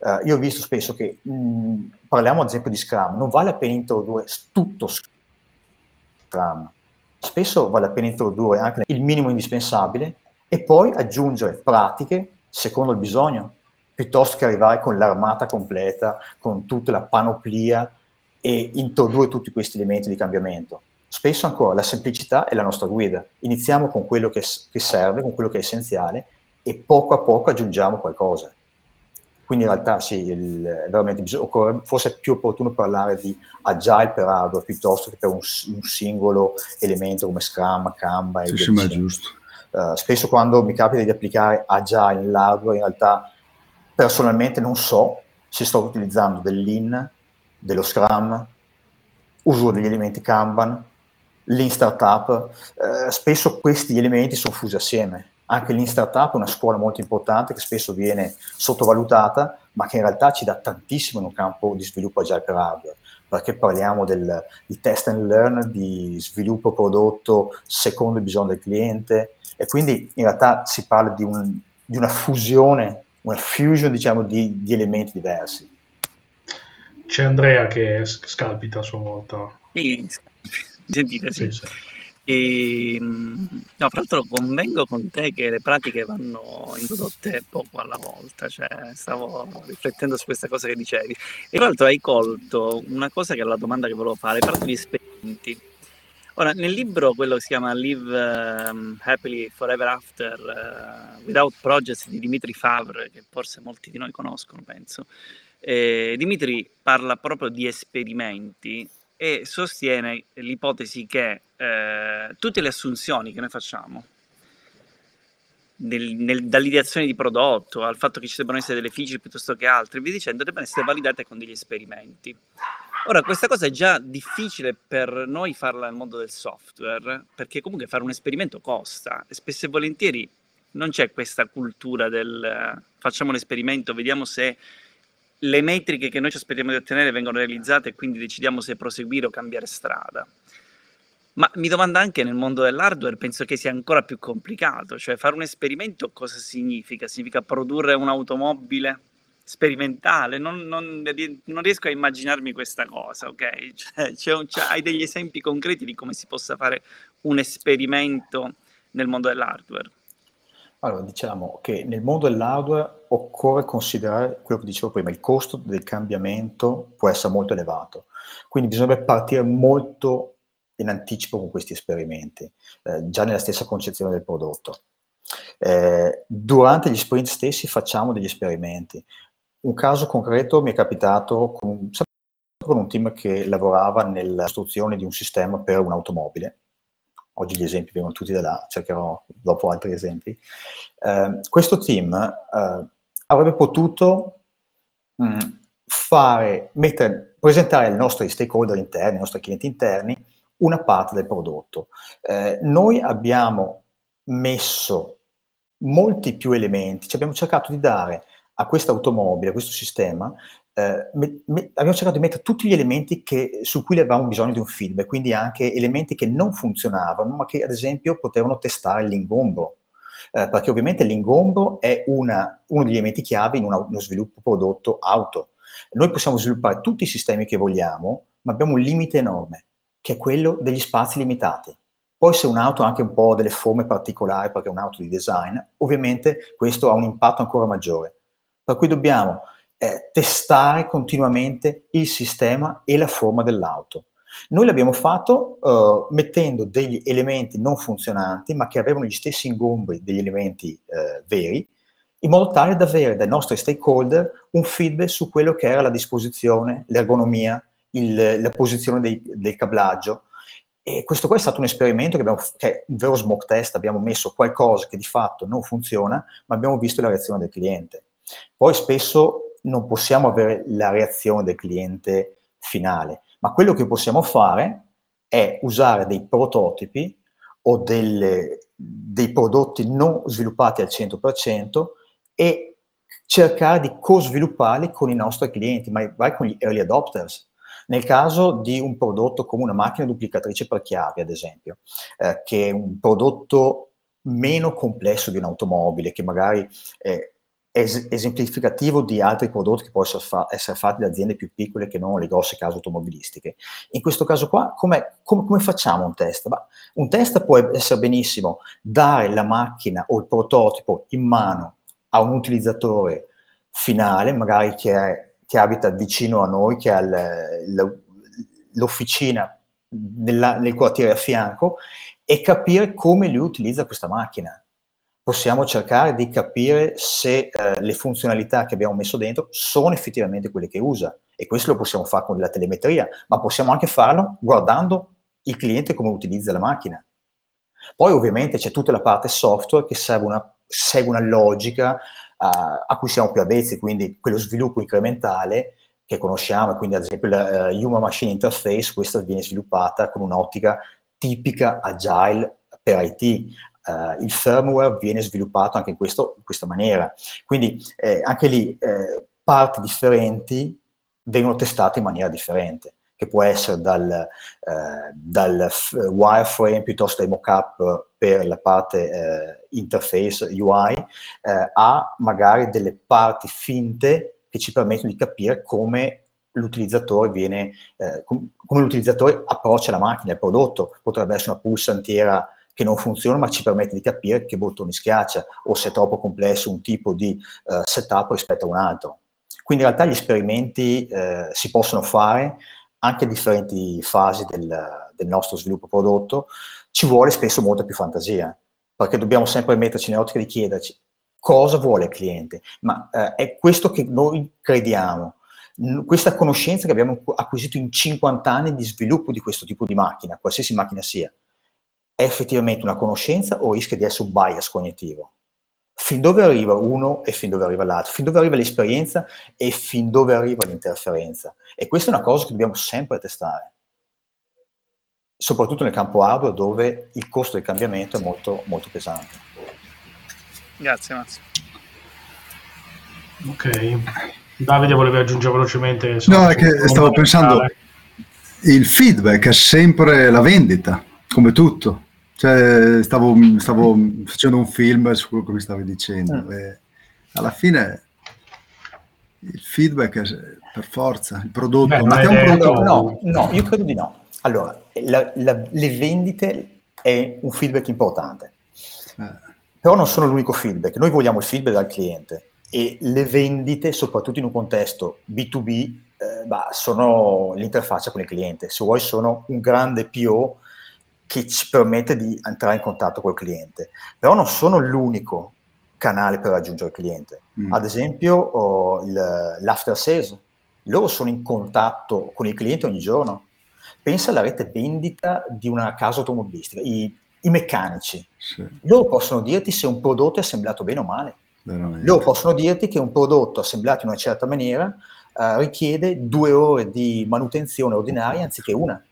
Uh, io ho visto spesso che mh, mm, parliamo ad esempio di Scrum, non vale la pena introdurre tutto Scrum. Spesso vale la pena introdurre anche il minimo indispensabile e poi aggiungere pratiche secondo il bisogno, piuttosto che arrivare con l'armata completa, con tutta la panoplia e introdurre tutti questi elementi di cambiamento spesso ancora la semplicità è la nostra guida. Iniziamo con quello che, che serve, con quello che è essenziale e poco a poco aggiungiamo qualcosa. Quindi in realtà sì, il, veramente occorre, forse è più opportuno parlare di agile per hardware piuttosto che per un, un singolo elemento come Scrum, Kanban. Sì, sì, ma è giusto. Uh, spesso quando mi capita di applicare agile nell'hardware, in realtà personalmente non so se sto utilizzando del Lean, dello Scrum, uso degli elementi Kanban, Lean Startup. Uh, spesso questi elementi sono fusi assieme anche l'In Startup è una scuola molto importante che spesso viene sottovalutata, ma che in realtà ci dà tantissimo in un campo di sviluppo agile per hardware, perché parliamo del, di test and learn, di sviluppo prodotto secondo il bisogno del cliente e quindi in realtà si parla di, un, di una fusione, una fusion diciamo di, di, elementi diversi. C'è Andrea che scalpita a sua volta. Sì, sentite, sì. sì, sì. E, no, fra l'altro convengo con te che le pratiche vanno introdotte poco alla volta, cioè stavo riflettendo su questa cosa che dicevi. E tra l'altro hai colto una cosa che è la domanda che volevo fare, parlo di esperimenti. Ora, nel libro, quello che si chiama Live um, Happily Forever After uh, Without Projects di Dimitri Favre, che forse molti di noi conoscono, penso, eh, Dimitri parla proprio di esperimenti e sostiene l'ipotesi che eh, tutte le assunzioni che noi facciamo, nel, nel, dall'ideazione di prodotto al fatto che ci debbano essere delle feature piuttosto che altre, vi dicendo, debbano essere validate con degli esperimenti. Ora, questa cosa è già difficile per noi farla nel mondo del software, perché comunque fare un esperimento costa e spesso e volentieri non c'è questa cultura del facciamo un esperimento, vediamo se le metriche che noi ci aspettiamo di ottenere vengono realizzate e quindi decidiamo se proseguire o cambiare strada. Ma mi domanda anche nel mondo dell'hardware, penso che sia ancora più complicato, cioè fare un esperimento cosa significa? Significa produrre un'automobile sperimentale? Non, non, non riesco a immaginarmi questa cosa, ok? Cioè, c'è un, c'è, hai degli esempi concreti di come si possa fare un esperimento nel mondo dell'hardware? Allora, diciamo che nel mondo dell'hardware occorre considerare quello che dicevo prima, il costo del cambiamento può essere molto elevato, quindi bisognerebbe partire molto in anticipo con questi esperimenti, eh, già nella stessa concezione del prodotto. Eh, durante gli sprint stessi facciamo degli esperimenti. Un caso concreto mi è capitato con, con un team che lavorava nella costruzione di un sistema per un'automobile oggi gli esempi vengono tutti da là, cercherò dopo altri esempi. Eh, questo team eh, avrebbe potuto mh, mm, fare, mettere, presentare ai nostri stakeholder interni, ai nostri clienti interni, una parte del prodotto. Eh, noi abbiamo messo molti più elementi, cioè abbiamo cercato di dare a questa automobile, a questo sistema, eh, me, me, abbiamo cercato di mettere tutti gli elementi che, su cui avevamo bisogno di un feedback, quindi anche elementi che non funzionavano, ma che ad esempio potevano testare l'ingombro. Eh, perché ovviamente l'ingombro è una, uno degli elementi chiave in una, uno sviluppo prodotto auto. Noi possiamo sviluppare tutti i sistemi che vogliamo, ma abbiamo un limite enorme, che è quello degli spazi limitati. Poi se un'auto ha anche un po' delle forme particolari, perché è un'auto di design, ovviamente questo ha un impatto ancora maggiore. Per cui dobbiamo eh, testare continuamente il sistema e la forma dell'auto. Noi l'abbiamo fatto uh, mettendo degli elementi non funzionanti, ma che avevano gli stessi ingombri degli elementi uh, veri, in modo tale da avere dai nostri stakeholder un feedback su quello che era la disposizione, l'ergonomia, il, la posizione dei, del cablaggio. E questo qua è stato un esperimento che abbiamo, che è un vero smoke test, abbiamo messo qualcosa che di fatto non funziona, ma abbiamo visto la reazione del cliente. Poi spesso non possiamo avere la reazione del cliente finale, ma quello che possiamo fare è usare dei prototipi o delle, dei prodotti non sviluppati al 100% e cercare di co-svilupparli con i nostri clienti, ma vai con gli early adopters. Nel caso di un prodotto come una macchina duplicatrice per chiavi, ad esempio, eh, che è un prodotto meno complesso di un'automobile, che magari eh, es- esemplificativo di altri prodotti che possono fa- essere fatti da aziende più piccole che non le grosse case automobilistiche. In questo caso qua, come, come facciamo un test? Bah, un test può essere benissimo dare la macchina o il prototipo in mano a un utilizzatore finale, magari che, è, che abita vicino a noi, che ha l'officina nella, nel quartiere a fianco, e capire come lui utilizza questa macchina possiamo cercare di capire se eh, le funzionalità che abbiamo messo dentro sono effettivamente quelle che usa. E questo lo possiamo fare con la telemetria, ma possiamo anche farlo guardando il cliente come utilizza la macchina. Poi ovviamente c'è tutta la parte software che segue una, segue una logica uh, a cui siamo più avvezzi, quindi quello sviluppo incrementale che conosciamo, quindi ad esempio la uh, Human Machine Interface, questa viene sviluppata con un'ottica tipica agile per IT. Uh, il firmware viene sviluppato anche in, questo, in questa maniera. Quindi eh, anche lì eh, parti differenti vengono testate in maniera differente, che può essere dal, eh, dal wireframe piuttosto che mockup per la parte eh, interface UI eh, a magari delle parti finte che ci permettono di capire come l'utilizzatore viene, eh, com- come l'utilizzatore approccia la macchina, il prodotto, potrebbe essere una pulsantiera che non funziona, ma ci permette di capire che bottoni schiaccia o se è troppo complesso un tipo di uh, setup rispetto a un altro. Quindi in realtà gli esperimenti eh, si possono fare anche a differenti fasi del, del, nostro sviluppo prodotto, ci vuole spesso molta più fantasia, perché dobbiamo sempre metterci nell'ottica di chiederci cosa vuole il cliente, ma eh, è questo che noi crediamo, questa conoscenza che abbiamo acquisito in 50 anni di sviluppo di questo tipo di macchina, qualsiasi macchina sia, è effettivamente una conoscenza o rischia di essere un bias cognitivo? Fin dove arriva uno e fin dove arriva l'altro? Fin dove arriva l'esperienza e fin dove arriva l'interferenza? E questa è una cosa che dobbiamo sempre testare, soprattutto nel campo hardware dove il costo del cambiamento è molto, molto pesante. Grazie Massimo. Ok. Davide voleva aggiungere velocemente. No, è che stavo pensando, il feedback è sempre la vendita, come tutto. Cioè, stavo, stavo, facendo un film su quello che mi stavi dicendo mm. e alla fine il feedback è per forza, il prodotto. Beh, ma un prodotto... No, no, io credo di no. Allora, la, la, le vendite è un feedback importante, eh. però non sono l'unico feedback. Noi vogliamo il feedback dal cliente e le vendite, soprattutto in un contesto B2B, eh, bah, sono l'interfaccia con il cliente. Se vuoi, sono un grande PO che ci permette di entrare in contatto col cliente. Però non sono l'unico canale per raggiungere il cliente. Mm. Ad esempio, oh, il, l'after sales, loro sono in contatto con il cliente ogni giorno. Pensa alla rete vendita di una casa automobilistica, i, i meccanici. Sì. Loro possono dirti se un prodotto è assemblato bene o male. Veramente. Loro possono dirti che un prodotto assemblato in una certa maniera uh, richiede due ore di manutenzione ordinaria anziché una.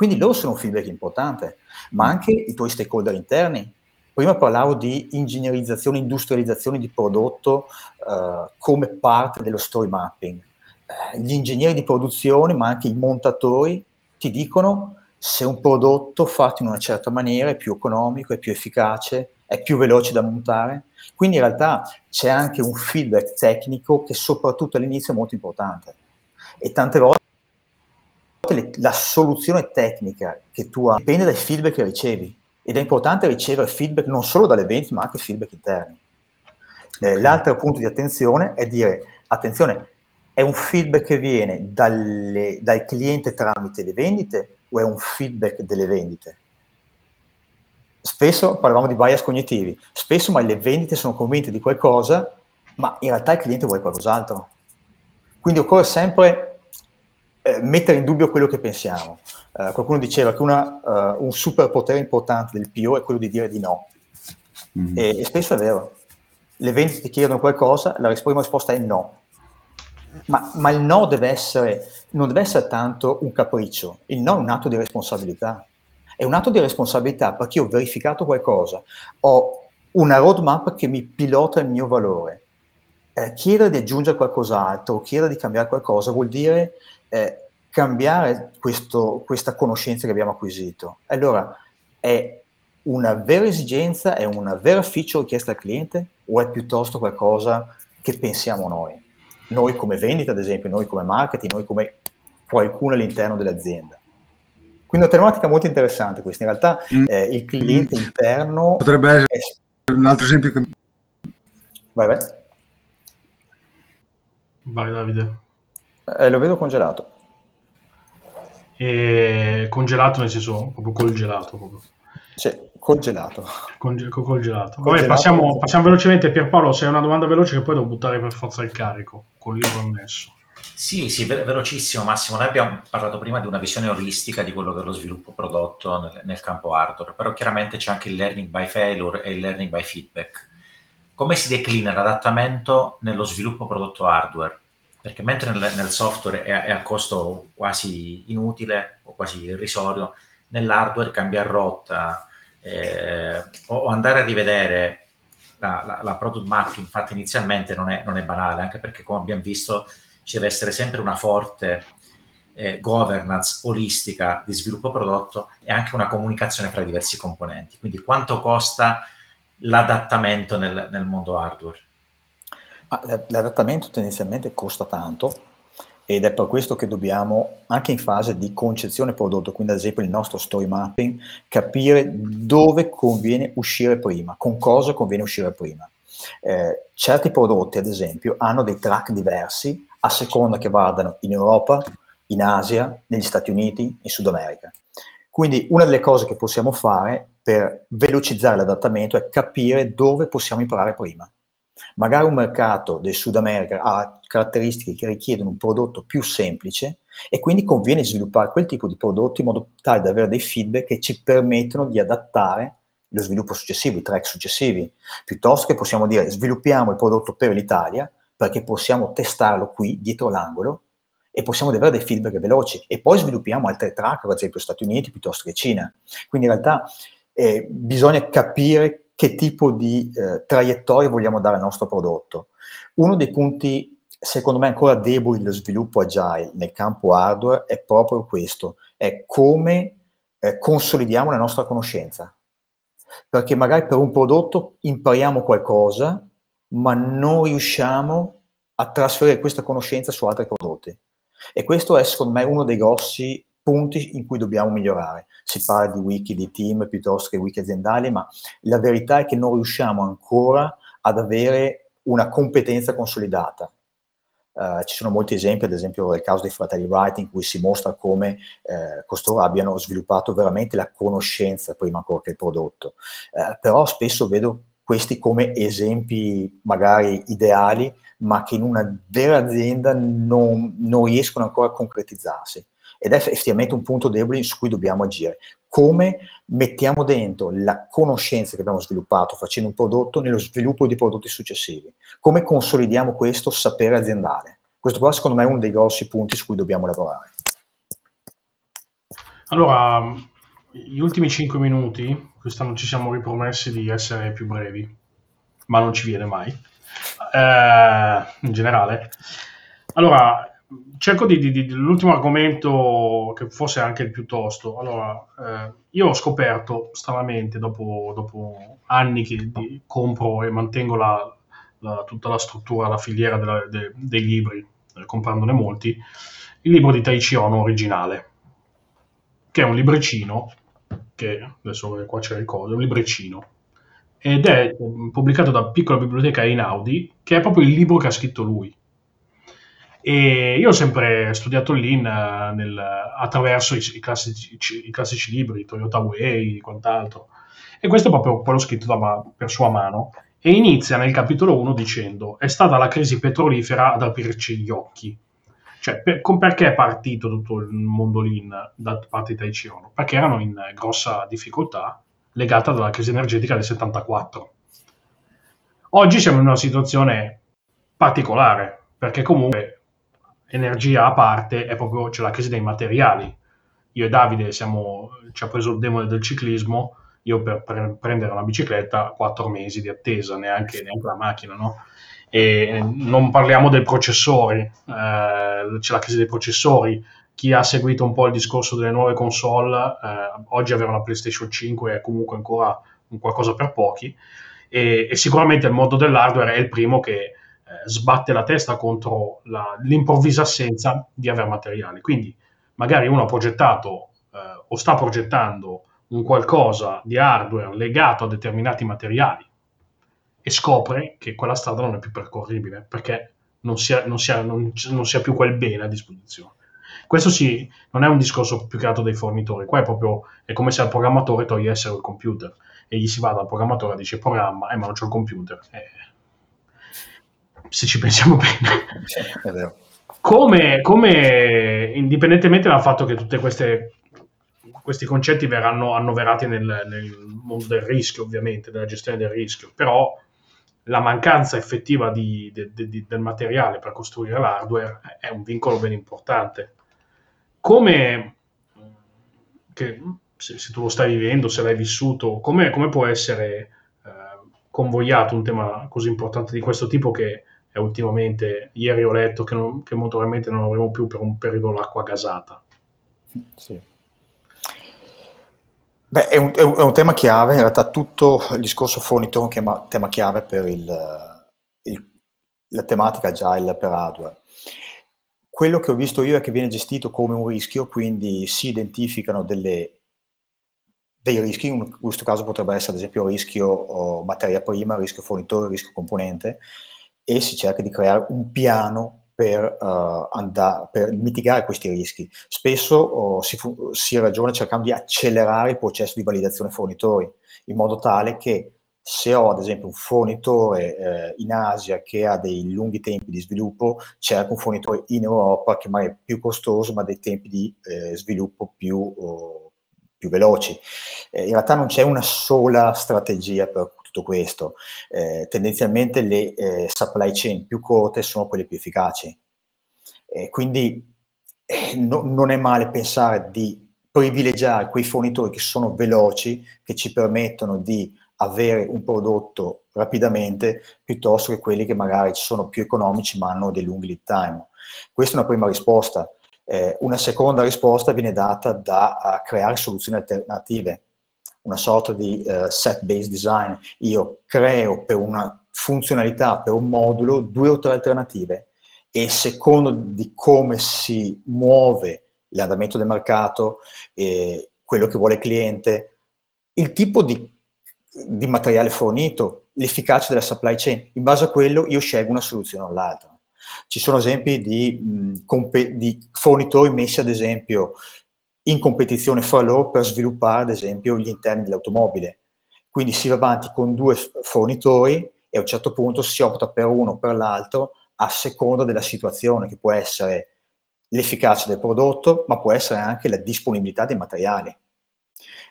Quindi loro sono un feedback importante, ma anche i tuoi stakeholder interni. Prima parlavo di ingegnerizzazione, industrializzazione di prodotto uh, come parte dello story mapping. Uh, gli ingegneri di produzione, ma anche i montatori, ti dicono se un prodotto fatto in una certa maniera è più economico, è più efficace, è più veloce da montare. Quindi in realtà c'è anche un feedback tecnico che soprattutto all'inizio è molto importante. E tante volte la soluzione tecnica che tu hai dipende dai feedback che ricevi ed è importante ricevere feedback non solo dalle vendite ma anche feedback interni. Eh, l'altro punto di attenzione è dire, attenzione, è un feedback che viene dalle, dal cliente tramite le vendite o è un feedback delle vendite? Spesso parlavamo di bias cognitivi, spesso ma le vendite sono convinte di qualcosa, ma in realtà il cliente vuole qualcos'altro. Quindi occorre sempre eh, mettere in dubbio quello che pensiamo. Uh, qualcuno diceva che una, uh, un superpotere importante del PO è quello di dire di no. Mm. E, e, spesso è vero. Le vendite ti chiedono qualcosa, la prima risposta è no. Ma, ma il no deve essere, non deve essere tanto un capriccio, il no è un atto di responsabilità. È un atto di responsabilità perché io ho verificato qualcosa, ho una roadmap che mi pilota il mio valore. Eh, chiedere di aggiungere qualcos'altro, chiedere di cambiare qualcosa vuol dire eh, cambiare questo, questa conoscenza che abbiamo acquisito. Allora, è una vera esigenza, è una vera feature richiesta al cliente o è piuttosto qualcosa che pensiamo noi? Noi come vendita, ad esempio, noi come marketing, noi come qualcuno all'interno dell'azienda. Quindi una tematica molto interessante questa. In realtà mm. eh, il cliente mm. interno... Potrebbe essere è... un altro esempio che... Vai, vai. Vai Davide. Eh, lo vedo congelato. E congelato nel senso proprio congelato. Proprio. Sì, congelato. Conge- congelato. Vabbè, passiamo, passiamo, velocemente. Pierpaolo, se hai una domanda veloce che poi devo buttare per forza il carico con il libro annesso. Sì, sì, ve- velocissimo Massimo. Noi abbiamo parlato prima di una visione olistica di quello che è lo sviluppo prodotto nel, nel campo hardware, però chiaramente c'è anche il learning by failure e il learning by feedback. Come si declina l'adattamento nello sviluppo prodotto hardware? Perché mentre nel, nel software è, è a costo quasi inutile o quasi irrisorio, nell'hardware cambiare rotta, eh, o andare a rivedere la, la, la, product mapping infatti inizialmente non è, non è, banale, anche perché come abbiamo visto ci deve essere sempre una forte eh, governance olistica di sviluppo prodotto e anche una comunicazione fra i diversi componenti. Quindi quanto costa l'adattamento nel, nel mondo hardware? L'adattamento tendenzialmente costa tanto, ed è per questo che dobbiamo, anche in fase di concezione prodotto, quindi ad esempio il nostro story mapping, capire dove conviene uscire prima, con cosa conviene uscire prima. Eh, certi prodotti, ad esempio, hanno dei track diversi a seconda che vadano in Europa, in Asia, negli Stati Uniti, in Sud America. Quindi una delle cose che possiamo fare per velocizzare l'adattamento è capire dove possiamo imparare prima. Magari un mercato del Sud America ha caratteristiche che richiedono un prodotto più semplice e quindi conviene sviluppare quel tipo di prodotto in modo tale da avere dei feedback che ci permettono di adattare lo sviluppo successivo, i track successivi, piuttosto che possiamo dire sviluppiamo il prodotto per l'Italia perché possiamo testarlo qui dietro l'angolo e possiamo avere dei feedback veloci e poi sviluppiamo altre track, ad esempio Stati Uniti piuttosto che Cina. Quindi in realtà eh, bisogna capire che tipo di eh, traiettoria vogliamo dare al nostro prodotto. Uno dei punti, secondo me, ancora deboli dello sviluppo agile nel campo hardware è proprio questo, è come eh, consolidiamo la nostra conoscenza. Perché magari per un prodotto impariamo qualcosa, ma non riusciamo a trasferire questa conoscenza su altri prodotti. E questo è, secondo me, uno dei grossi punti in cui dobbiamo migliorare. Si parla di wiki di team piuttosto che wiki aziendali, ma la verità è che non riusciamo ancora ad avere una competenza consolidata. Uh, ci sono molti esempi, ad esempio nel caso dei fratelli Wright, in cui si mostra come eh, costoro abbiano sviluppato veramente la conoscenza prima ancora che il prodotto. Uh, però spesso vedo questi come esempi magari ideali, ma che in una vera azienda non, non riescono ancora a concretizzarsi ed è effettivamente un punto debole su cui dobbiamo agire. Come mettiamo dentro la conoscenza che abbiamo sviluppato facendo un prodotto nello sviluppo di prodotti successivi? Come consolidiamo questo sapere aziendale? Questo qua secondo me è uno dei grossi punti su cui dobbiamo lavorare. Allora, gli ultimi 5 minuti, quest'anno ci siamo ripromessi di essere più brevi, ma non ci viene mai, eh, in generale. Allora, cerco di, di, di, l'ultimo argomento che fosse anche il più tosto. Allora, eh, io ho scoperto stranamente, dopo, dopo anni che compro e mantengo la, la, tutta la struttura, la filiera della, de, dei libri, eh, comprandone molti, il libro di Taichi Ono originale, che è un libricino, che adesso qua c'è il coso, un libricino, ed è pubblicato da Piccola Biblioteca Einaudi, che è proprio il libro che ha scritto lui e io ho sempre studiato Lean uh, nel, attraverso i, i, classici, i, classici, libri, Toyota Way e quant'altro. E questo è proprio quello scritto da, per sua mano. E inizia nel capitolo 1 dicendo: È stata la crisi petrolifera ad aprirci gli occhi. Cioè, per, con, perché è partito tutto il mondo Lean da parte di Taichi Ono? Perché erano in grossa difficoltà legata alla crisi energetica del 74. Oggi siamo in una situazione particolare, perché comunque energia a parte è proprio c'è la crisi dei materiali. Io e Davide siamo, ci ha preso il demone del ciclismo, io per, per prendere una bicicletta quattro mesi di attesa, neanche, neanche la macchina, no? E non parliamo dei processori, eh, c'è la crisi dei processori. Chi ha seguito un po' il discorso delle nuove console, eh, oggi avere una PlayStation 5 è comunque ancora un qualcosa per pochi. E, e sicuramente il mondo dell'hardware è il primo che sbatte la testa contro la, l'improvvisa assenza di aver materiali. Quindi magari uno ha progettato eh, o sta progettando un qualcosa di hardware legato a determinati materiali e scopre che quella strada non è più percorribile perché non si ha, non si ha, non, non si ha più quel bene a disposizione. Questo sì, non è un discorso più che altro dei fornitori, qua è proprio è come se al programmatore togliessero il computer e gli si va dal programmatore e dice programma, eh ma non c'ho il computer. Eh, se ci pensiamo bene. Sì, è vero. Come, come, indipendentemente dal fatto che tutti questi concetti verranno annoverati nel, nel, mondo del rischio, ovviamente, della gestione del rischio, però la mancanza effettiva di, de, de, del materiale per costruire l'hardware è un vincolo ben importante. Come, che, se, se, tu lo stai vivendo, se l'hai vissuto, come, come può essere eh, convogliato un tema così importante di questo tipo che e ultimamente ieri ho letto che, non, che molto probabilmente non avremo più per un periodo l'acqua gasata. Sì. Beh, è un, è, un, tema chiave, in realtà tutto il discorso fornito è un tema chiave per il, il, la tematica agile per hardware. Quello che ho visto io è che viene gestito come un rischio, quindi si identificano delle, dei rischi, in questo caso potrebbe essere ad esempio rischio oh, materia prima, rischio fornitore, rischio componente, e si cerca di creare un piano per, uh, andare, per mitigare questi rischi. Spesso oh, si, si, ragiona cercando di accelerare il processo di validazione fornitori, in modo tale che se ho ad esempio un fornitore eh, in Asia che ha dei lunghi tempi di sviluppo, cerco un fornitore in Europa che magari è più costoso ma dei tempi di eh, sviluppo più, oh, più veloci. Eh, in realtà non c'è una sola strategia per tutto questo. Eh, tendenzialmente le eh, supply chain più corte sono quelle più efficaci. Eh, quindi no, non è male pensare di privilegiare quei fornitori che sono veloci, che ci permettono di avere un prodotto rapidamente, piuttosto che quelli che magari sono più economici ma hanno dei lunghi lead time. Questa è una prima risposta. Eh, una seconda risposta viene data da creare soluzioni alternative una sorta di uh, set-based design. Io creo per una funzionalità, per un modulo, due o tre alternative e secondo di come si muove l'andamento del mercato, eh, quello che vuole il cliente, il tipo di, di materiale fornito, l'efficacia della supply chain, in base a quello io scelgo una soluzione o l'altra. Ci sono esempi di, mh, comp- di fornitori messi ad esempio in competizione fra loro per sviluppare, ad esempio, gli interni dell'automobile. Quindi si va avanti con due fornitori e a un certo punto si opta per uno o per l'altro a seconda della situazione, che può essere l'efficacia del prodotto, ma può essere anche la disponibilità dei materiali.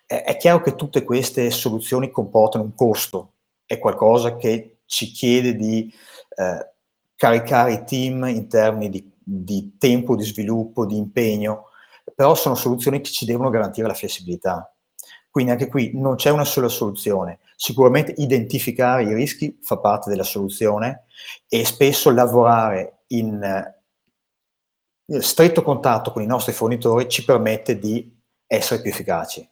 È chiaro che tutte queste soluzioni comportano un costo, è qualcosa che ci chiede di eh, caricare i team in termini di, di tempo di sviluppo, di impegno, però sono soluzioni che ci devono garantire la flessibilità. Quindi anche qui non c'è una sola soluzione. Sicuramente identificare i rischi fa parte della soluzione e spesso lavorare in eh, stretto contatto con i nostri fornitori ci permette di essere più efficaci.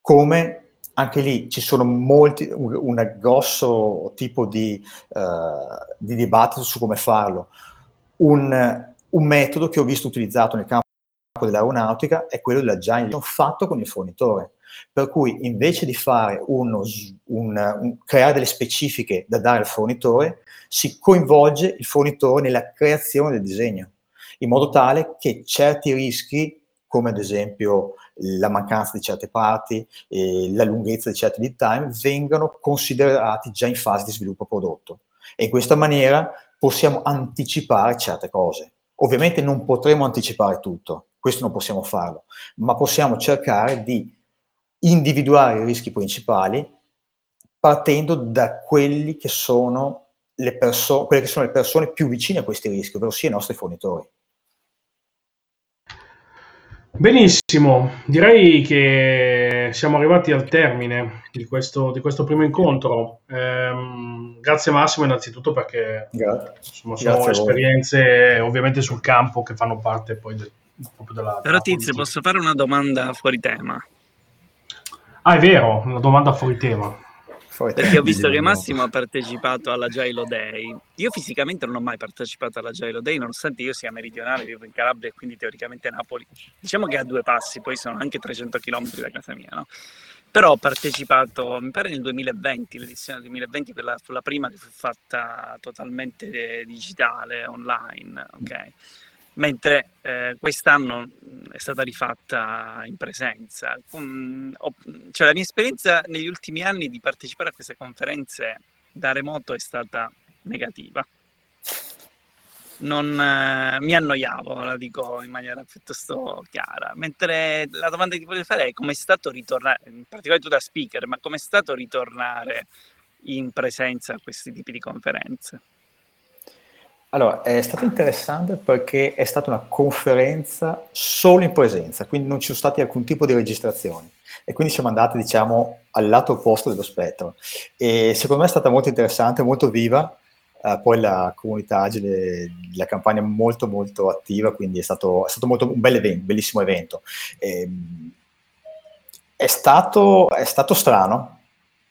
Come anche lì ci sono molti, un, un grosso tipo di, uh, di, dibattito su come farlo. Un, un metodo che ho visto utilizzato nel campo dell'aeronautica è quello dell'agile fatto con il fornitore. Per cui invece di uno, un, un, creare delle specifiche da dare al fornitore, si coinvolge il fornitore nella creazione del disegno, in modo tale che certi rischi, come ad esempio la mancanza di certe parti, e la lunghezza di certi lead time, vengano considerati già in fase di sviluppo prodotto. E in questa maniera possiamo anticipare certe cose. Ovviamente non potremo anticipare tutto, questo non possiamo farlo, ma possiamo cercare di individuare i rischi principali partendo da quelli che sono le, perso- quelle che sono le persone più vicine a questi rischi, ovvero sia i nostri fornitori. Benissimo, direi che siamo arrivati al termine di questo, di questo primo incontro. Eh, grazie Massimo innanzitutto perché insomma, sono grazie esperienze ovviamente sul campo che fanno parte poi del, della... Però Tizio, posso fare una domanda fuori tema? Ah, è vero, una domanda fuori tema. Perché ho visto che Massimo ha partecipato alla Gilo Day. Io fisicamente non ho mai partecipato alla Gilo Day, nonostante io sia meridionale, vivo in Calabria e quindi teoricamente Napoli. Diciamo che a due passi, poi sono anche 300 km da casa mia, no? Però ho partecipato, mi pare nel 2020, l'edizione del 2020 quella fu la prima che fu fatta totalmente digitale, online, ok? Mentre eh, quest'anno è stata rifatta in presenza. Um, ho, cioè, la mia esperienza negli ultimi anni di partecipare a queste conferenze da remoto è stata negativa. Non eh, mi annoiavo, la dico in maniera piuttosto chiara. Mentre la domanda che ti voglio fare è come è stato ritornare, in particolare tu da speaker, ma come è stato ritornare in presenza a questi tipi di conferenze? Allora, è stato interessante perché è stata una conferenza solo in presenza, quindi non ci sono stati alcun tipo di registrazioni e quindi siamo andati, diciamo, al lato opposto dello spettro. E secondo me è stata molto interessante, molto viva, Uh, poi la comunità agile, la campagna è molto molto attiva, quindi è stato, è stato molto, un bel evento, bellissimo evento. E, ehm, è, stato, è stato strano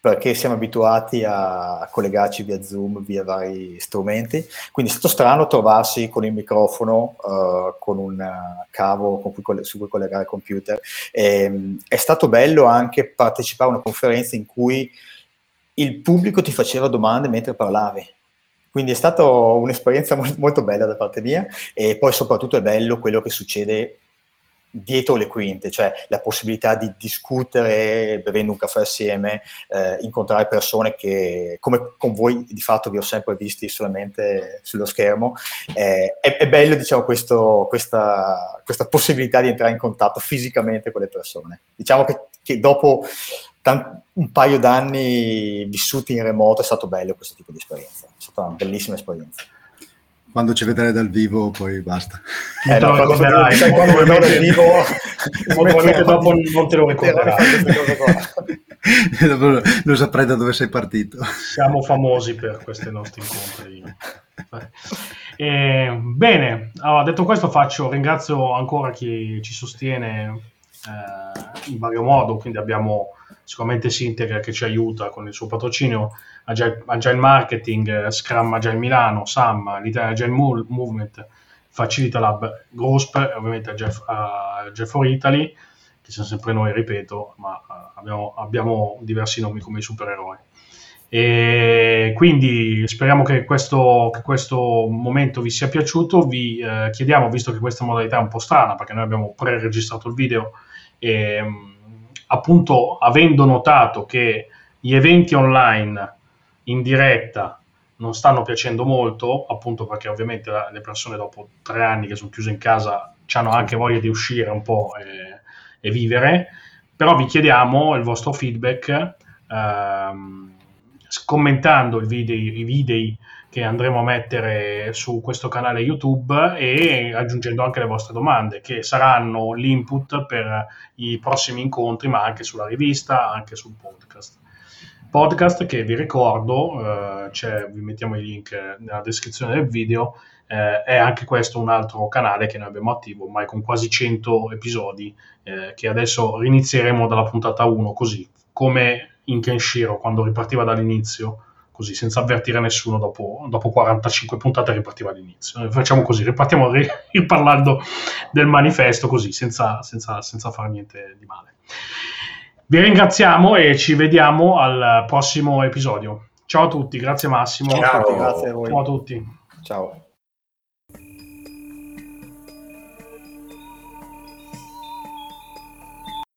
perché siamo abituati a collegarci via Zoom, via vari strumenti, quindi è stato strano trovarsi con il microfono, uh, con un cavo con cui, su cui collegare il computer. E, um, è stato bello anche partecipare a una conferenza in cui il pubblico ti faceva domande mentre parlavi. Quindi è stata un'esperienza molto bella da parte mia e poi soprattutto è bello quello che succede dietro le quinte, cioè la possibilità di discutere bevendo un caffè assieme, eh, incontrare persone che come con voi di fatto vi ho sempre visti solamente sullo schermo, eh, è, è, bello diciamo questo, questa, questa, possibilità di entrare in contatto fisicamente con le persone. Diciamo che, che dopo tant- un paio d'anni vissuti in remoto è stato bello questo tipo di esperienza, è stata una bellissima esperienza quando ci vedrai dal vivo poi basta. Eh, no, quando, vedrai, sai, quando vedrai dal vivo probabilmente dopo non te lo ricorderai. non saprai da dove sei partito. Siamo famosi per questi nostri incontri. Eh, bene, allora, detto questo faccio, ringrazio ancora chi ci sostiene eh, in vario modo, quindi abbiamo sicuramente Sintegra che ci aiuta con il suo patrocinio, Agile, Marketing, Scrum Agile Milano, SAM, l'Italia Agile Movement, Facilita Lab, GROSP e ovviamente Agile, uh, for Italy, che siamo sempre noi, ripeto, ma uh, abbiamo, abbiamo, diversi nomi come i supereroi. E quindi speriamo che questo, che questo momento vi sia piaciuto. Vi eh, chiediamo, visto che questa modalità è un po' strana, perché noi abbiamo pre-registrato il video, e, appunto avendo notato che gli eventi online in diretta non stanno piacendo molto, appunto perché ovviamente le persone dopo tre anni che sono chiuse in casa hanno anche voglia di uscire un po' e, e vivere, però vi chiediamo il vostro feedback ehm, commentando video, i video che andremo a mettere su questo canale YouTube e aggiungendo anche le vostre domande che saranno l'input per i prossimi incontri ma anche sulla rivista, anche sul podcast. Podcast che vi ricordo, eh, vi mettiamo i link nella descrizione del video, eh, è anche questo un altro canale che noi abbiamo attivo ormai con quasi 100 episodi eh, che adesso rinizieremo dalla puntata 1 così come in Kenshiro quando ripartiva dall'inizio così senza avvertire nessuno dopo, dopo 45 puntate ripartiva all'inizio. Noi facciamo così, ripartiamo riparlando del manifesto così, senza, senza, senza fare niente di male. Vi ringraziamo e ci vediamo al prossimo episodio. Ciao a tutti, grazie Massimo. Ciao, grazie a voi. Ciao a tutti. Ciao.